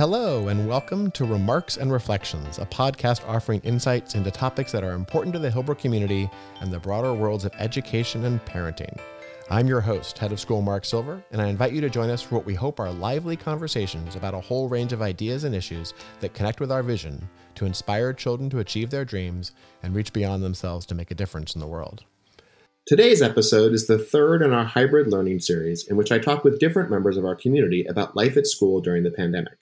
Hello, and welcome to Remarks and Reflections, a podcast offering insights into topics that are important to the Hillbrook community and the broader worlds of education and parenting. I'm your host, Head of School Mark Silver, and I invite you to join us for what we hope are lively conversations about a whole range of ideas and issues that connect with our vision to inspire children to achieve their dreams and reach beyond themselves to make a difference in the world. Today's episode is the third in our hybrid learning series, in which I talk with different members of our community about life at school during the pandemic.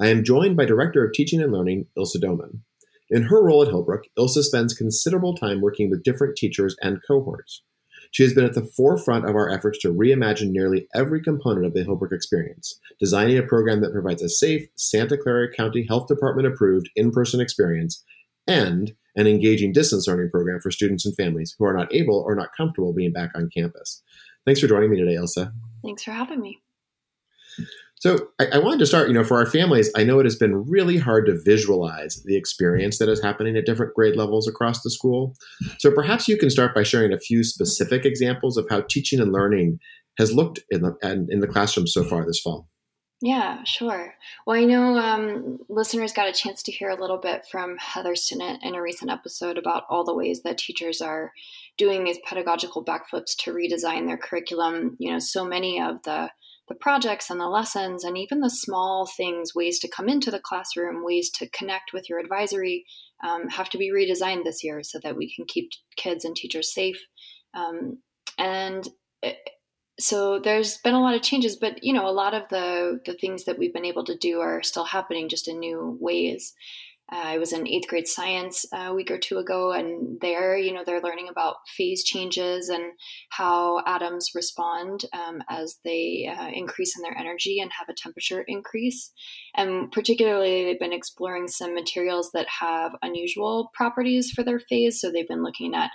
I am joined by Director of Teaching and Learning, Ilse Doman. In her role at Hillbrook, Ilse spends considerable time working with different teachers and cohorts. She has been at the forefront of our efforts to reimagine nearly every component of the Hillbrook experience, designing a program that provides a safe, Santa Clara County Health Department approved in person experience and an engaging distance learning program for students and families who are not able or not comfortable being back on campus. Thanks for joining me today, Ilse. Thanks for having me. So I, I, wanted to start, you know, for our families, I know it has been really hard to visualize the experience that is happening at different grade levels across the school. So perhaps you can start by sharing a few specific examples of how teaching and learning has looked in the in the classroom so far this fall. Yeah, sure. Well, I know um, listeners got a chance to hear a little bit from Heather Stinnett in a recent episode about all the ways that teachers are doing these pedagogical backflips to redesign their curriculum. You know, so many of the the projects and the lessons and even the small things, ways to come into the classroom, ways to connect with your advisory, um, have to be redesigned this year so that we can keep kids and teachers safe. Um, and it, so there's been a lot of changes, but you know, a lot of the the things that we've been able to do are still happening just in new ways. Uh, I was in eighth grade science a week or two ago, and there, you know, they're learning about phase changes and how atoms respond um, as they uh, increase in their energy and have a temperature increase. And particularly, they've been exploring some materials that have unusual properties for their phase. So they've been looking at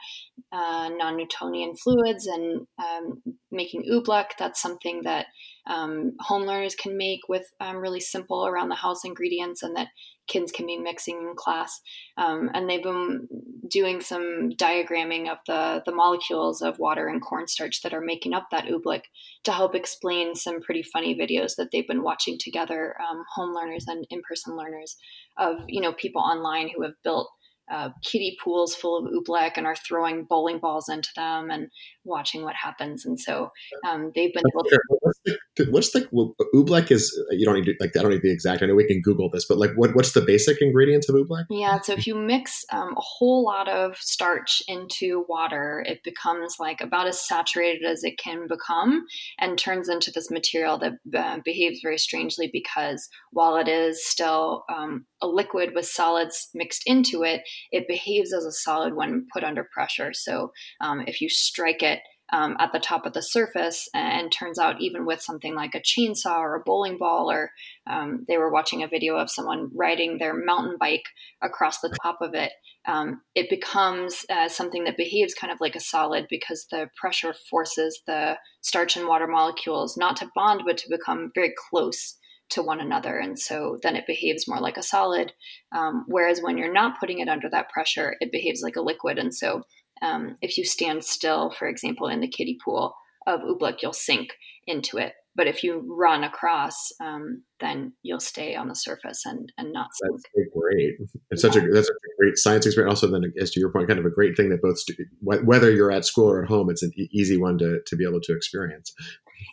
uh, non Newtonian fluids and um, making oobleck. That's something that um, home learners can make with um, really simple around the house ingredients and that kids can be mixing in class. Um, and they've been doing some diagramming of the, the molecules of water and cornstarch that are making up that oobleck to help explain some pretty funny videos that they've been watching together, um, home learners and in-person learners of, you know, people online who have built uh, kiddie pools full of oobleck and are throwing bowling balls into them and watching what happens. And so um, they've been able to. What's the, what's the oobleck is you don't need to, like I don't need the exact. I know we can Google this, but like what what's the basic ingredients of oobleck? Yeah, so if you mix um, a whole lot of starch into water, it becomes like about as saturated as it can become, and turns into this material that uh, behaves very strangely because while it is still um, a liquid with solids mixed into it, it behaves as a solid when put under pressure. So um, if you strike it um, at the top of the surface, and turns out even with something like a chainsaw or a bowling ball, or um, they were watching a video of someone riding their mountain bike across the top of it, um, it becomes uh, something that behaves kind of like a solid because the pressure forces the starch and water molecules not to bond but to become very close to one another. And so then it behaves more like a solid. Um, whereas when you're not putting it under that pressure, it behaves like a liquid. And so um, if you stand still, for example, in the kiddie pool of oobleck, you'll sink into it. But if you run across, um, then you'll stay on the surface and, and not sink. That's great. It's yeah. such a that's a great science experience. Also, then as to your point, kind of a great thing that both stu- whether you're at school or at home, it's an easy one to to be able to experience.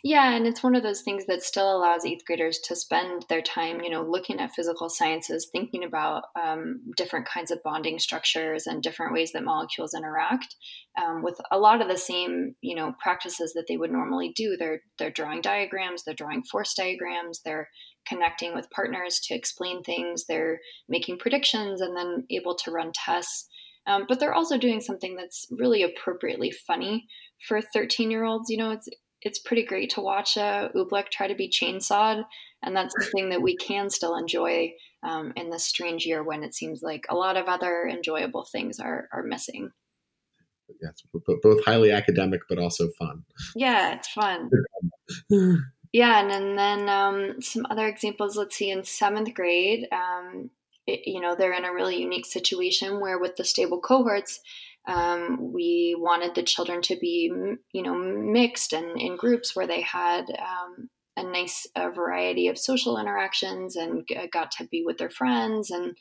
Yeah, and it's one of those things that still allows eighth graders to spend their time, you know, looking at physical sciences, thinking about um, different kinds of bonding structures and different ways that molecules interact, um, with a lot of the same, you know, practices that they would normally do. They're they're drawing diagrams, they're drawing force diagrams, they're connecting with partners to explain things, they're making predictions, and then able to run tests. Um, but they're also doing something that's really appropriately funny for 13 year olds. You know, it's it's pretty great to watch a oobleck try to be chainsawed, and that's something that we can still enjoy um, in this strange year when it seems like a lot of other enjoyable things are are missing. Yes, both highly academic but also fun. Yeah, it's fun. yeah, and, and then um, some other examples. Let's see, in seventh grade, um, it, you know, they're in a really unique situation where with the stable cohorts, um, we wanted the children to be, you know, mixed and in groups where they had um, an nice uh, variety of social interactions and g- got to be with their friends and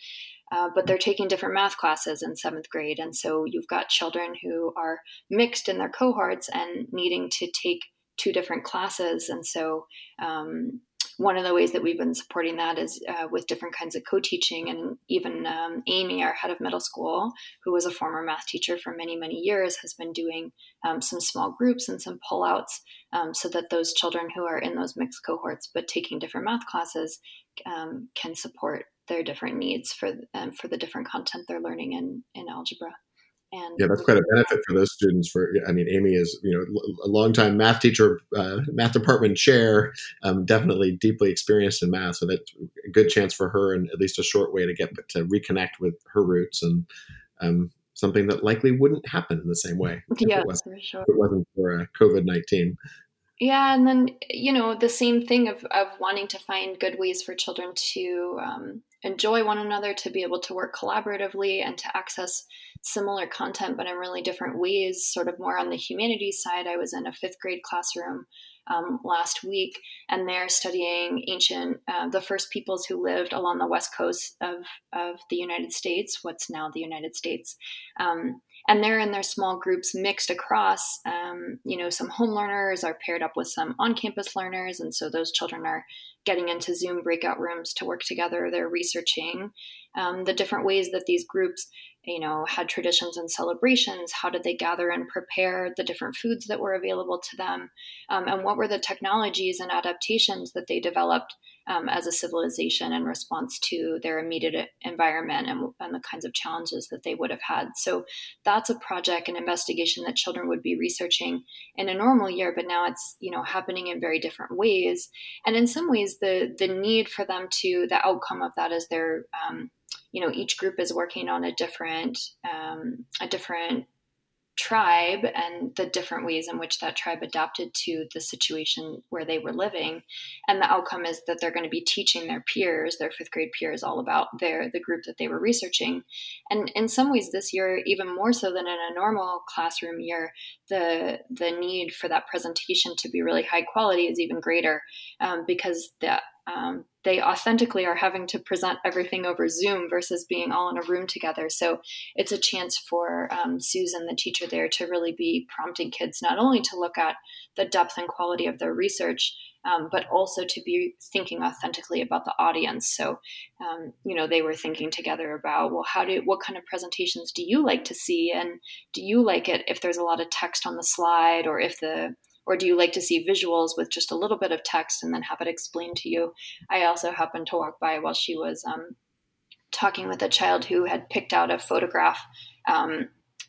uh, but they're taking different math classes in seventh grade. And so you've got children who are mixed in their cohorts and needing to take two different classes. And so um, one of the ways that we've been supporting that is uh, with different kinds of co-teaching and even um, amy our head of middle school who was a former math teacher for many many years has been doing um, some small groups and some pullouts um, so that those children who are in those mixed cohorts but taking different math classes um, can support their different needs for um, for the different content they're learning in in algebra and yeah, that's quite a benefit for those students. For I mean, Amy is you know a longtime math teacher, uh, math department chair, um, definitely deeply experienced in math. So that's a good chance for her, and at least a short way to get to reconnect with her roots and um, something that likely wouldn't happen in the same way. Yeah, for sure. If it wasn't for uh, COVID nineteen. Yeah, and then you know the same thing of of wanting to find good ways for children to um, enjoy one another, to be able to work collaboratively, and to access similar content, but in really different ways, sort of more on the humanities side. I was in a fifth grade classroom um, last week, and they're studying ancient, uh, the first peoples who lived along the west coast of, of the United States, what's now the United States. Um, and they're in their small groups mixed across um, you know some home learners are paired up with some on-campus learners and so those children are getting into zoom breakout rooms to work together they're researching um, the different ways that these groups you know had traditions and celebrations how did they gather and prepare the different foods that were available to them um, and what were the technologies and adaptations that they developed um, as a civilization in response to their immediate environment and, and, the kinds of challenges that they would have had. So that's a project, an investigation that children would be researching in a normal year, but now it's you know happening in very different ways. And in some ways, the the need for them to the outcome of that is they're um, you know each group is working on a different um, a different tribe and the different ways in which that tribe adapted to the situation where they were living. And the outcome is that they're going to be teaching their peers their fifth grade peers all about their the group that they were researching. And in some ways this year even more so than in a normal classroom year the the need for that presentation to be really high quality is even greater um, because the um, they authentically are having to present everything over Zoom versus being all in a room together. So it's a chance for um, Susan, the teacher there, to really be prompting kids not only to look at the depth and quality of their research, um, but also to be thinking authentically about the audience. So, um, you know, they were thinking together about, well, how do, what kind of presentations do you like to see? And do you like it if there's a lot of text on the slide or if the or do you like to see visuals with just a little bit of text and then have it explained to you? I also happened to walk by while she was um, talking with a child who had picked out a photograph um,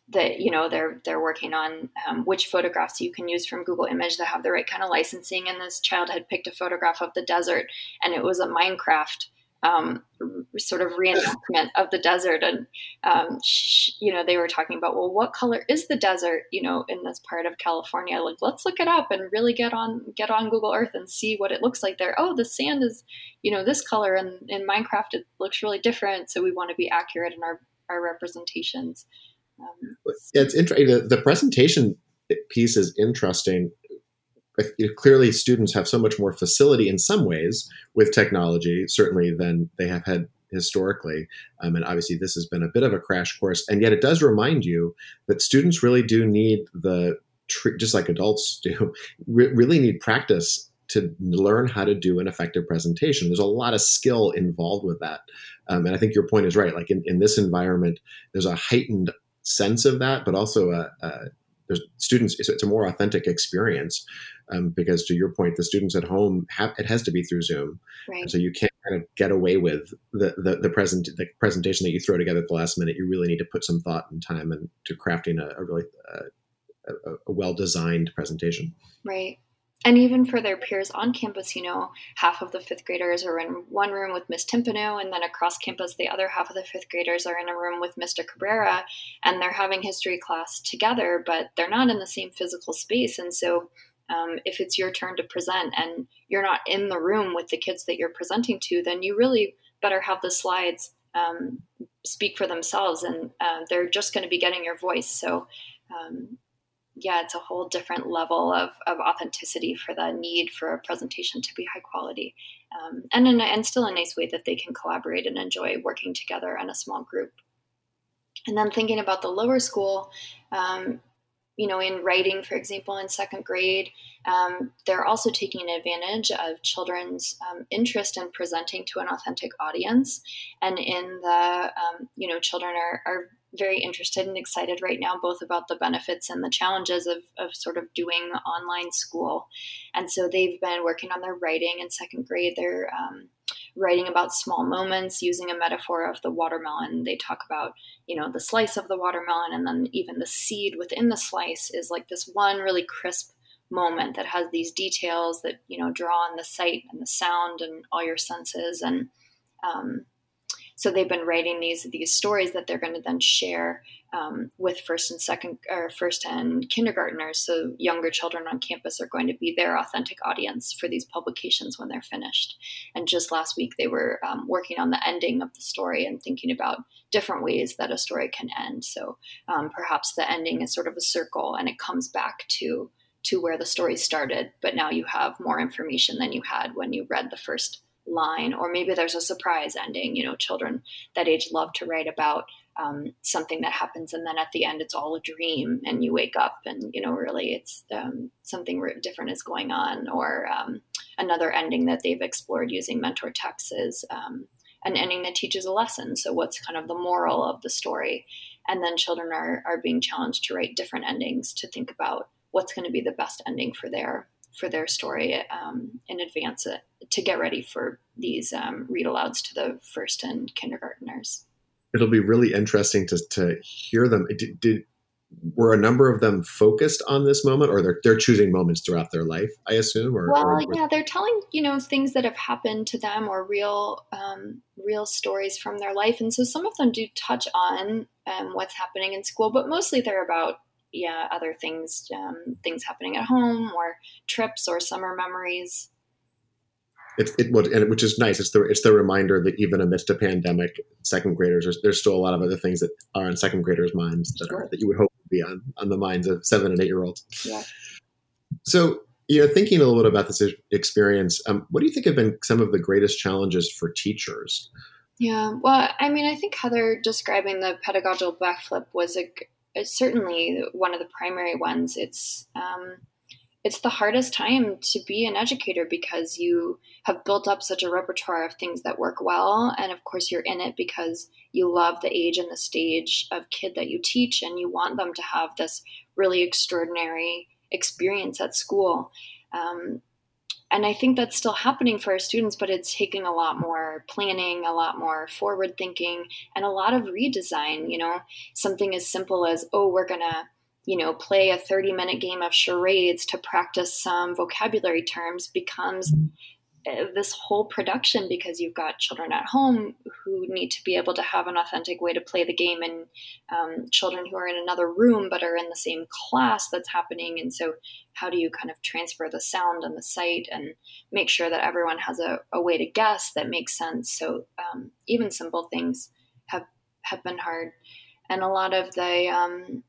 that you know they're they're working on um, which photographs you can use from Google Image that have the right kind of licensing. And this child had picked a photograph of the desert, and it was a Minecraft um, sort of reenactment of the desert. And, um, you know, they were talking about, well, what color is the desert, you know, in this part of California? Like, let's look it up and really get on, get on Google Earth and see what it looks like there. Oh, the sand is, you know, this color and in Minecraft, it looks really different. So we want to be accurate in our, our representations. Um, it's interesting. The, the presentation piece is interesting clearly students have so much more facility in some ways with technology certainly than they have had historically. Um, and obviously this has been a bit of a crash course. And yet it does remind you that students really do need the just like adults do really need practice to learn how to do an effective presentation. There's a lot of skill involved with that. Um, and i think your point is right. Like in, in this environment there's a heightened sense of that but also a, a there's students it's, a more authentic experience um, because to your point the students at home have it has to be through zoom. Right. so you can't kind of get away with the, the, the present the presentation that you throw together at the last minute. You really need to put some thought and time into crafting a, a really uh, a, a well designed presentation. Right and even for their peers on campus, you know, half of the fifth graders are in one room with Miss Timpano, and then across campus, the other half of the fifth graders are in a room with Mr. Cabrera, and they're having history class together, but they're not in the same physical space. And so, um, if it's your turn to present and you're not in the room with the kids that you're presenting to, then you really better have the slides um, speak for themselves, and uh, they're just going to be getting your voice. So, um, yeah, it's a whole different level of, of authenticity for the need for a presentation to be high quality, um, and in, and still a nice way that they can collaborate and enjoy working together in a small group. And then thinking about the lower school, um, you know, in writing, for example, in second grade, um, they're also taking advantage of children's um, interest in presenting to an authentic audience. And in the, um, you know, children are, are very interested and excited right now, both about the benefits and the challenges of, of sort of doing online school. And so they've been working on their writing in second grade. They're um, writing about small moments using a metaphor of the watermelon. They talk about, you know, the slice of the watermelon and then even the seed within the slice is like this one really crisp moment that has these details that, you know, draw on the sight and the sound and all your senses. And, um, so they've been writing these these stories that they're going to then share um, with first and second or first and kindergartners. So younger children on campus are going to be their authentic audience for these publications when they're finished. And just last week they were um, working on the ending of the story and thinking about different ways that a story can end. So um, perhaps the ending is sort of a circle and it comes back to to where the story started, but now you have more information than you had when you read the first line or maybe there's a surprise ending you know children that age love to write about um, something that happens and then at the end it's all a dream and you wake up and you know really it's um, something different is going on or um, another ending that they've explored using mentor texts is um, an ending that teaches a lesson. So what's kind of the moral of the story? And then children are, are being challenged to write different endings to think about what's going to be the best ending for their for their story um, in advance uh, to get ready for these um, read alouds to the first and kindergarteners. It'll be really interesting to, to hear them. Did, did were a number of them focused on this moment, or they're they're choosing moments throughout their life? I assume. Or, well, or yeah, they're telling you know things that have happened to them or real um, real stories from their life, and so some of them do touch on um, what's happening in school, but mostly they're about yeah, other things, um, things happening at home or trips or summer memories. It's it what and which is nice. It's the it's the reminder that even amidst a pandemic, second graders there's, there's still a lot of other things that are on second graders' minds that sure. are that you would hope would be on on the minds of seven and eight year olds. Yeah. So you know, thinking a little bit about this experience, um, what do you think have been some of the greatest challenges for teachers? Yeah, well, I mean, I think Heather describing the pedagogical backflip was a, certainly one of the primary ones. It's um, it's the hardest time to be an educator because you have built up such a repertoire of things that work well, and of course you're in it because you love the age and the stage of kid that you teach, and you want them to have this really extraordinary experience at school. Um, and I think that's still happening for our students, but it's taking a lot more planning, a lot more forward thinking, and a lot of redesign. You know, something as simple as, oh, we're going to, you know, play a 30 minute game of charades to practice some vocabulary terms becomes mm-hmm. This whole production because you've got children at home who need to be able to have an authentic way to play the game and um, children who are in another room but are in the same class that's happening. And so how do you kind of transfer the sound and the sight and make sure that everyone has a, a way to guess that makes sense? So um, even simple things have have been hard. And a lot of the um,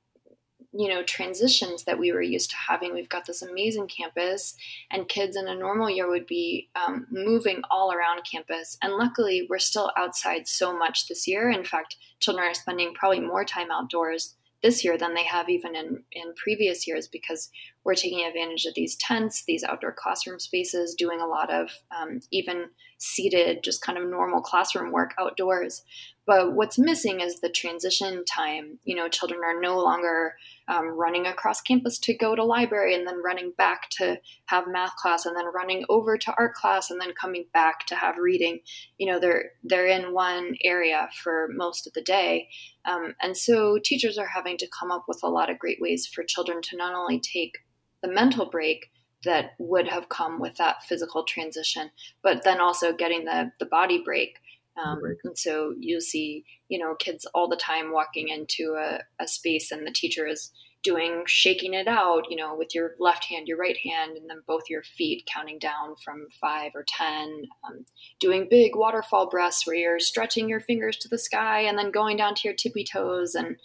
you know transitions that we were used to having. We've got this amazing campus and kids in a normal year would be um, moving all around campus. And luckily we're still outside so much this year. In fact children are spending probably more time outdoors this year than they have even in, in previous years because we're taking advantage of these tents these outdoor classroom spaces doing a lot of um, even seated just kind of normal classroom work outdoors but what's missing is the transition time. You know, children are no longer um, running across campus to go to library and then running back to have math class and then running over to art class and then coming back to have reading. You know, they're they're in one area for most of the day, um, and so teachers are having to come up with a lot of great ways for children to not only take the mental break that would have come with that physical transition, but then also getting the the body break um, and so you see, you know, kids all the time walking into a, a space and the teacher is doing shaking it out, you know, with your left hand, your right hand, and then both your feet counting down from five or 10, um, doing big waterfall breaths where you're stretching your fingers to the sky and then going down to your tippy toes and,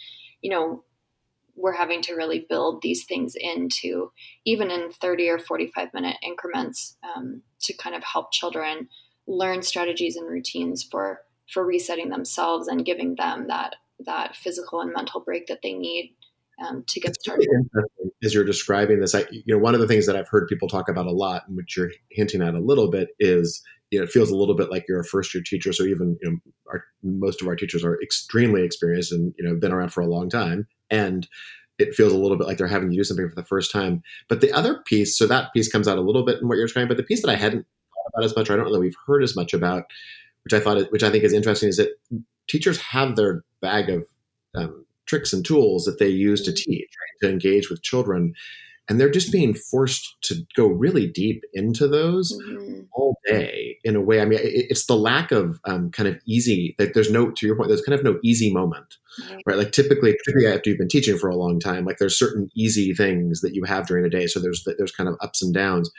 you know, we're having to really build these things into even in 30 or 45 minute increments um, to kind of help children learn strategies and routines for for resetting themselves and giving them that that physical and mental break that they need um, to get started. As you're describing this, I, you know, one of the things that I've heard people talk about a lot, and which you're hinting at a little bit, is you know, it feels a little bit like you're a first year teacher. So even you know, our, most of our teachers are extremely experienced and you know been around for a long time, and it feels a little bit like they're having to do something for the first time. But the other piece, so that piece comes out a little bit in what you're describing. But the piece that I hadn't about as much, or I don't know that we've heard as much about, which I thought, which I think is interesting, is that teachers have their bag of um, tricks and tools that they use to mm-hmm. teach, right, to engage with children. And they're just being forced to go really deep into those mm-hmm. all day in a way. I mean, it, it's the lack of um, kind of easy, like there's no, to your point, there's kind of no easy moment, right? right? Like typically, particularly after you've been teaching for a long time, like there's certain easy things that you have during a day. So there's, there's kind of ups and downs.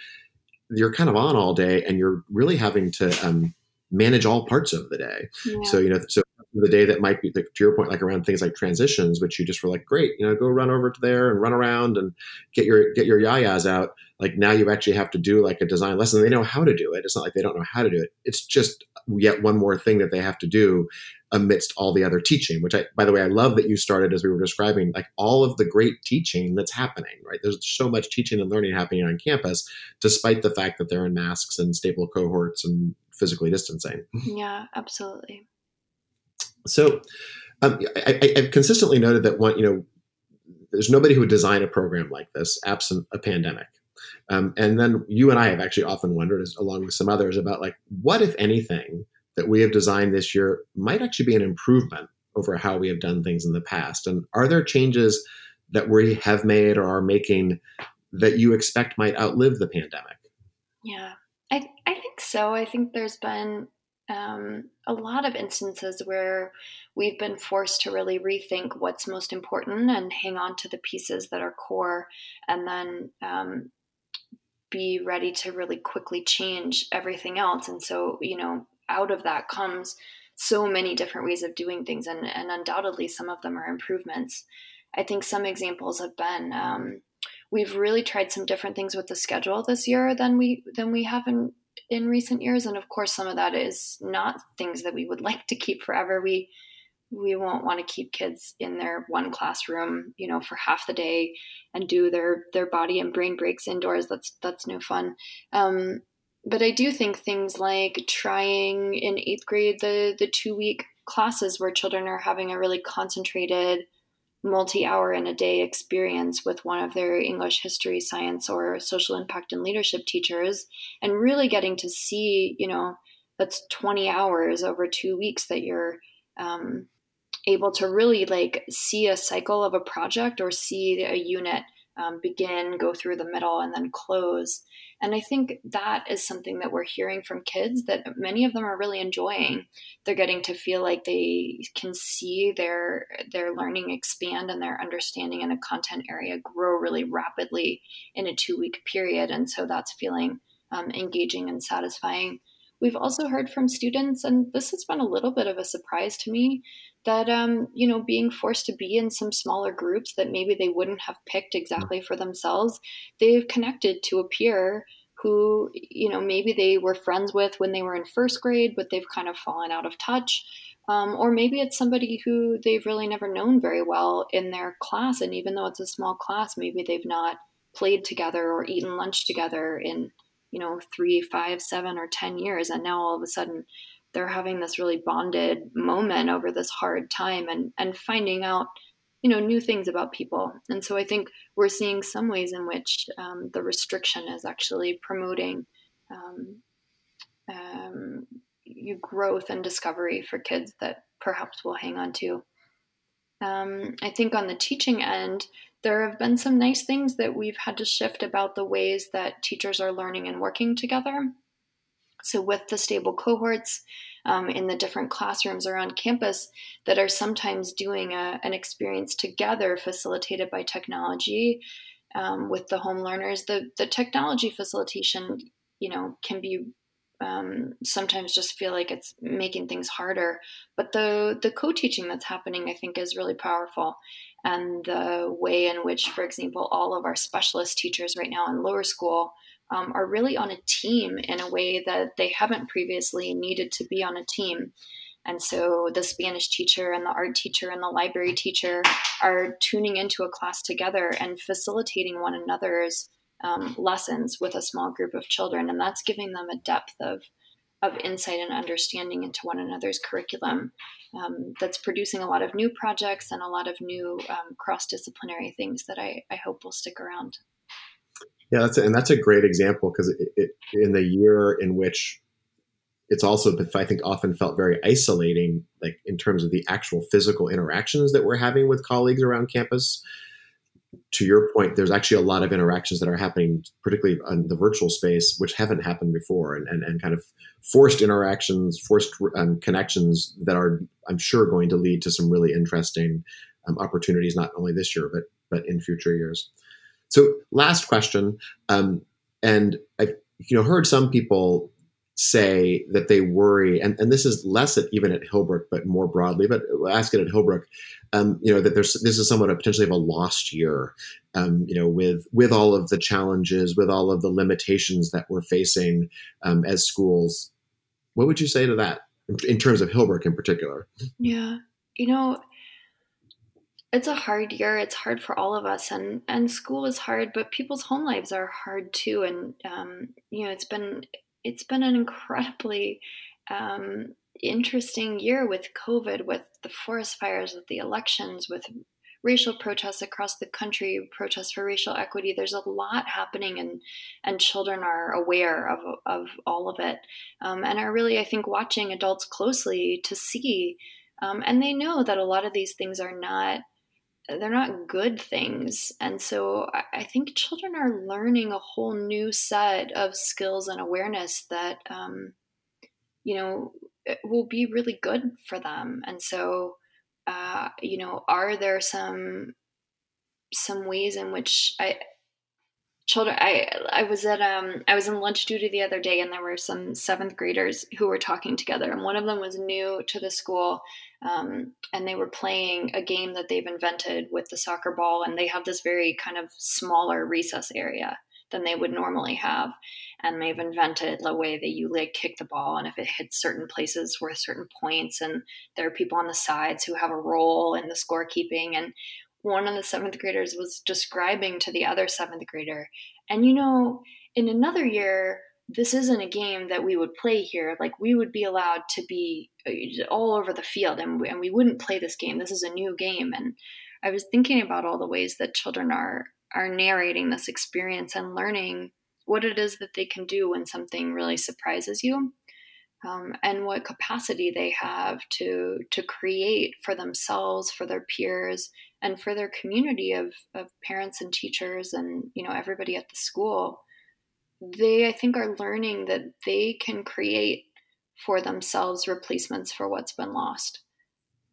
You're kind of on all day and you're really having to um, manage all parts of the day. Yeah. So, you know, so the day that might be, to your point, like around things like transitions, which you just were like, great, you know, go run over to there and run around and get your get your yayas out. Like now you actually have to do like a design lesson. They know how to do it. It's not like they don't know how to do it. It's just yet one more thing that they have to do amidst all the other teaching. Which I, by the way, I love that you started as we were describing, like all of the great teaching that's happening. Right, there's so much teaching and learning happening on campus, despite the fact that they're in masks and stable cohorts and physically distancing. Yeah, absolutely. So um, I, have consistently noted that one, you know, there's nobody who would design a program like this absent a pandemic. Um, and then you and I have actually often wondered, as, along with some others, about like what, if anything, that we have designed this year might actually be an improvement over how we have done things in the past. And are there changes that we have made or are making that you expect might outlive the pandemic? Yeah, I, I think so. I think there's been um, a lot of instances where we've been forced to really rethink what's most important and hang on to the pieces that are core and then um, be ready to really quickly change everything else. And so, you know, out of that comes so many different ways of doing things, and, and undoubtedly some of them are improvements. I think some examples have been um, we've really tried some different things with the schedule this year than we than we have in in recent years and of course some of that is not things that we would like to keep forever we we won't want to keep kids in their one classroom you know for half the day and do their their body and brain breaks indoors that's that's no fun. Um, but i do think things like trying in eighth grade the the two week classes where children are having a really concentrated multi hour in a day experience with one of their English, history, science, or social impact and leadership teachers, and really getting to see, you know, that's 20 hours over two weeks that you're um, able to really like see a cycle of a project or see a unit um, begin, go through the middle, and then close. And I think that is something that we're hearing from kids that many of them are really enjoying. They're getting to feel like they can see their their learning expand and their understanding in a content area grow really rapidly in a two week period. And so that's feeling um, engaging and satisfying. We've also heard from students, and this has been a little bit of a surprise to me, that um, you know being forced to be in some smaller groups that maybe they wouldn't have picked exactly for themselves they've connected to a peer who you know maybe they were friends with when they were in first grade but they've kind of fallen out of touch. Um, or maybe it's somebody who they've really never known very well in their class and even though it's a small class maybe they've not played together or eaten lunch together in you know three five seven or ten years and now all of a sudden they're having this really bonded moment over this hard time and and finding out you know new things about people. And so i think we're seeing some ways in which um, the restriction is actually promoting um, um, growth and discovery for kids that perhaps will hang on to. Um, i think on the teaching end there have been some nice things that we've had to shift about the ways that teachers are learning and working together. So, with the stable cohorts um, in the different classrooms around campus that are sometimes doing a, an experience together facilitated by technology um, with the home learners, the, the technology facilitation, you know, can be um, sometimes just feel like it's making things harder. But the the co-teaching that's happening, I think, is really powerful. and the way in which, for example, all of our specialist teachers right now in lower school um, are really on a team in a way that they haven't previously needed to be on a team. And so the Spanish teacher and the art teacher and the library teacher are tuning into a class together and facilitating one another's um, lessons with a small group of children. And that's giving them a depth of, of insight and understanding into one another's curriculum um, that's producing a lot of new projects and a lot of new um, cross disciplinary things that I, I hope will stick around. Yeah, that's a, and that's a great example because in the year in which it's also I think often felt very isolating, like in terms of the actual physical interactions that we're having with colleagues around campus. To your point, there's actually a lot of interactions that are happening, particularly in the virtual space, which haven't happened before, and and, and kind of forced interactions, forced um, connections that are, I'm sure, going to lead to some really interesting um, opportunities, not only this year but but in future years. So, last question, um, and I've you know heard some people say that they worry, and, and this is less at, even at Hillbrook, but more broadly, but ask it at Hillbrook, um, you know, that there's this is somewhat a potentially of a lost year, um, you know, with with all of the challenges, with all of the limitations that we're facing um, as schools. What would you say to that in terms of Hillbrook in particular? Yeah, you know, it's a hard year. It's hard for all of us, and and school is hard, but people's home lives are hard too. And um, you know, it's been it's been an incredibly um, interesting year with COVID, with the forest fires, with the elections, with racial protests across the country, protests for racial equity. There's a lot happening, and and children are aware of of all of it, um, and are really, I think, watching adults closely to see. Um, and they know that a lot of these things are not they're not good things. And so I think children are learning a whole new set of skills and awareness that, um, you know, will be really good for them. And so, uh, you know, are there some some ways in which I children I I was at um I was in lunch duty the other day and there were some seventh graders who were talking together and one of them was new to the school um, and they were playing a game that they've invented with the soccer ball and they have this very kind of smaller recess area than they would normally have. And they've invented the way that you like kick the ball and if it hits certain places worth certain points and there are people on the sides who have a role in the scorekeeping and one of the seventh graders was describing to the other seventh grader and you know in another year this isn't a game that we would play here. Like we would be allowed to be uh, all over the field and we, and we wouldn't play this game. This is a new game. And I was thinking about all the ways that children are are narrating this experience and learning what it is that they can do when something really surprises you. Um, and what capacity they have to to create for themselves, for their peers, and for their community of, of parents and teachers and you know everybody at the school they, I think, are learning that they can create for themselves replacements for what's been lost.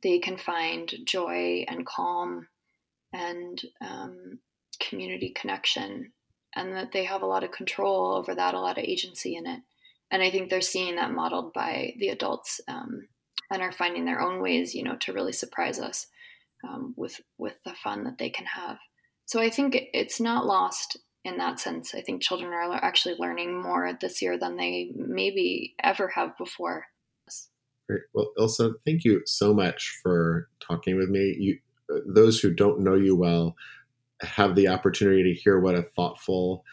They can find joy and calm and um, community connection, and that they have a lot of control over that, a lot of agency in it. And I think they're seeing that modeled by the adults um, and are finding their own ways, you know, to really surprise us um, with with the fun that they can have. So I think it's not lost in that sense. I think children are actually learning more this year than they maybe ever have before. Great. Well, Ilse, thank you so much for talking with me. You, those who don't know you well have the opportunity to hear what a thoughtful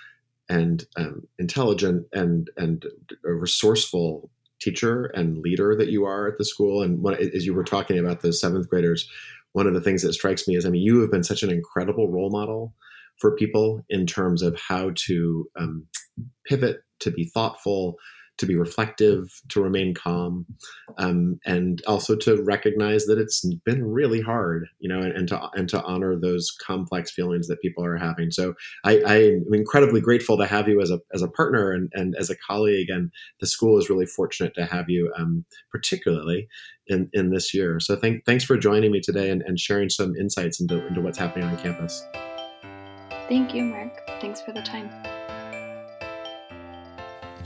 and um, intelligent and and resourceful teacher and leader that you are at the school. And as you were talking about the seventh graders, one of the things that strikes me is, I mean, you have been such an incredible role model for people in terms of how to um, pivot, to be thoughtful, to be reflective, to remain calm, um, and also to recognize that it's been really hard, you know, and, and, to and to honor those complex feelings that people are having. So I, I, am incredibly grateful to have you as a as a partner and, and as a colleague, and the school is really fortunate to have you, um, particularly in, in this year. So thank, thanks for joining me today and, and sharing some insights into, into what's happening on campus. Thank you, Mark. Thanks for the time.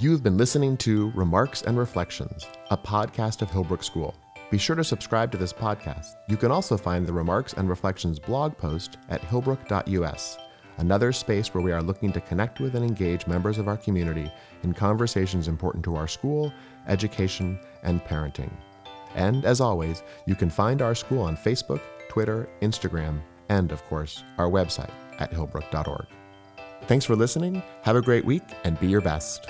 You've been listening to Remarks and Reflections, a podcast of Hillbrook School. Be sure to subscribe to this podcast. You can also find the Remarks and Reflections blog post at hillbrook.us, another space where we are looking to connect with and engage members of our community in conversations important to our school, education, and parenting. And as always, you can find our school on Facebook, Twitter, Instagram, and of course, our website at hillbrook.org. Thanks for listening, have a great week, and be your best.